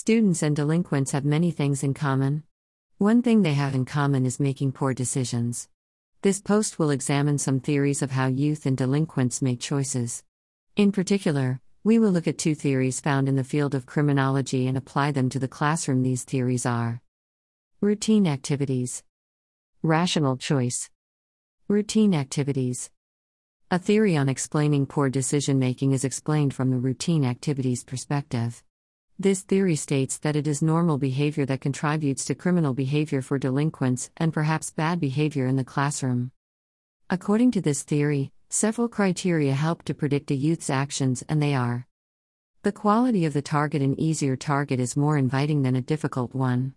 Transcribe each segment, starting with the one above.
Students and delinquents have many things in common. One thing they have in common is making poor decisions. This post will examine some theories of how youth and delinquents make choices. In particular, we will look at two theories found in the field of criminology and apply them to the classroom. These theories are routine activities, rational choice, routine activities. A theory on explaining poor decision making is explained from the routine activities perspective. This theory states that it is normal behavior that contributes to criminal behavior for delinquents and perhaps bad behavior in the classroom. According to this theory, several criteria help to predict a youth's actions, and they are the quality of the target an easier target is more inviting than a difficult one.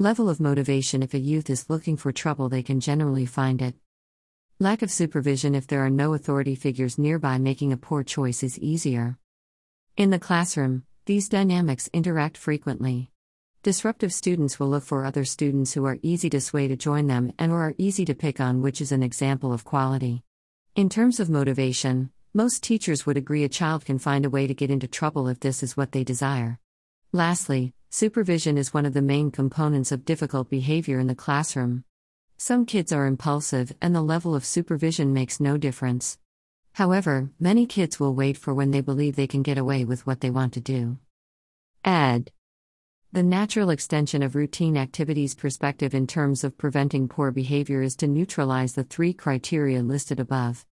Level of motivation if a youth is looking for trouble, they can generally find it. Lack of supervision if there are no authority figures nearby, making a poor choice is easier. In the classroom, these dynamics interact frequently. Disruptive students will look for other students who are easy to sway to join them and or are easy to pick on, which is an example of quality. In terms of motivation, most teachers would agree a child can find a way to get into trouble if this is what they desire. Lastly, supervision is one of the main components of difficult behavior in the classroom. Some kids are impulsive, and the level of supervision makes no difference. However, many kids will wait for when they believe they can get away with what they want to do. Add. The natural extension of routine activities perspective in terms of preventing poor behavior is to neutralize the three criteria listed above.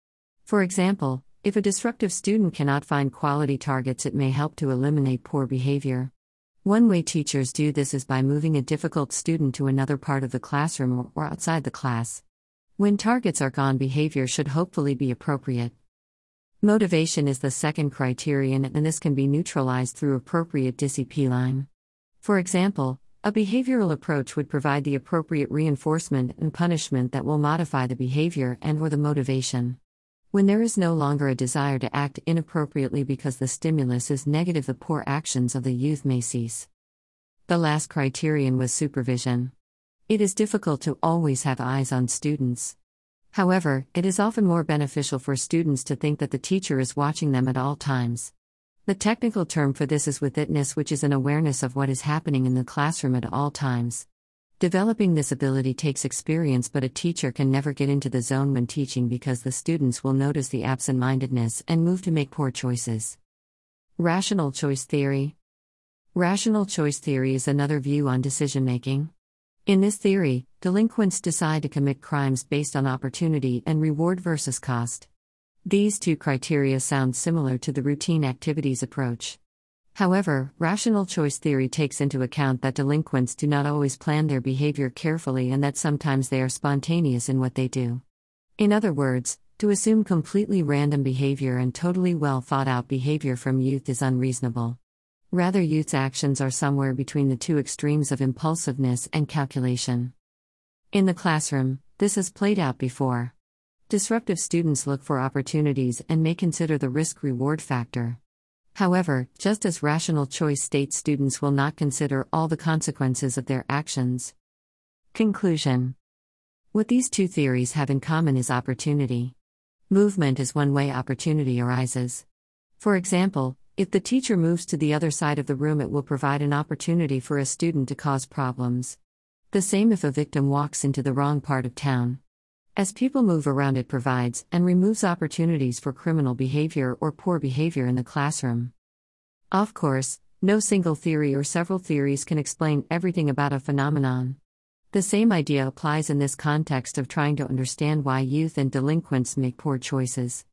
For example, if a disruptive student cannot find quality targets, it may help to eliminate poor behavior. One way teachers do this is by moving a difficult student to another part of the classroom or outside the class. When targets are gone, behavior should hopefully be appropriate. Motivation is the second criterion, and this can be neutralized through appropriate discipline. For example, a behavioral approach would provide the appropriate reinforcement and punishment that will modify the behavior and or the motivation. When there is no longer a desire to act inappropriately because the stimulus is negative, the poor actions of the youth may cease. The last criterion was supervision. It is difficult to always have eyes on students. However, it is often more beneficial for students to think that the teacher is watching them at all times. The technical term for this is withitness, which is an awareness of what is happening in the classroom at all times. Developing this ability takes experience, but a teacher can never get into the zone when teaching because the students will notice the absent mindedness and move to make poor choices. Rational choice theory Rational choice theory is another view on decision making. In this theory, delinquents decide to commit crimes based on opportunity and reward versus cost. These two criteria sound similar to the routine activities approach. However, rational choice theory takes into account that delinquents do not always plan their behavior carefully and that sometimes they are spontaneous in what they do. In other words, to assume completely random behavior and totally well thought out behavior from youth is unreasonable. Rather, youth's actions are somewhere between the two extremes of impulsiveness and calculation. In the classroom, this has played out before. Disruptive students look for opportunities and may consider the risk reward factor. However, just as rational choice states students will not consider all the consequences of their actions. Conclusion What these two theories have in common is opportunity. Movement is one way opportunity arises. For example, if the teacher moves to the other side of the room, it will provide an opportunity for a student to cause problems. The same if a victim walks into the wrong part of town. As people move around, it provides and removes opportunities for criminal behavior or poor behavior in the classroom. Of course, no single theory or several theories can explain everything about a phenomenon. The same idea applies in this context of trying to understand why youth and delinquents make poor choices.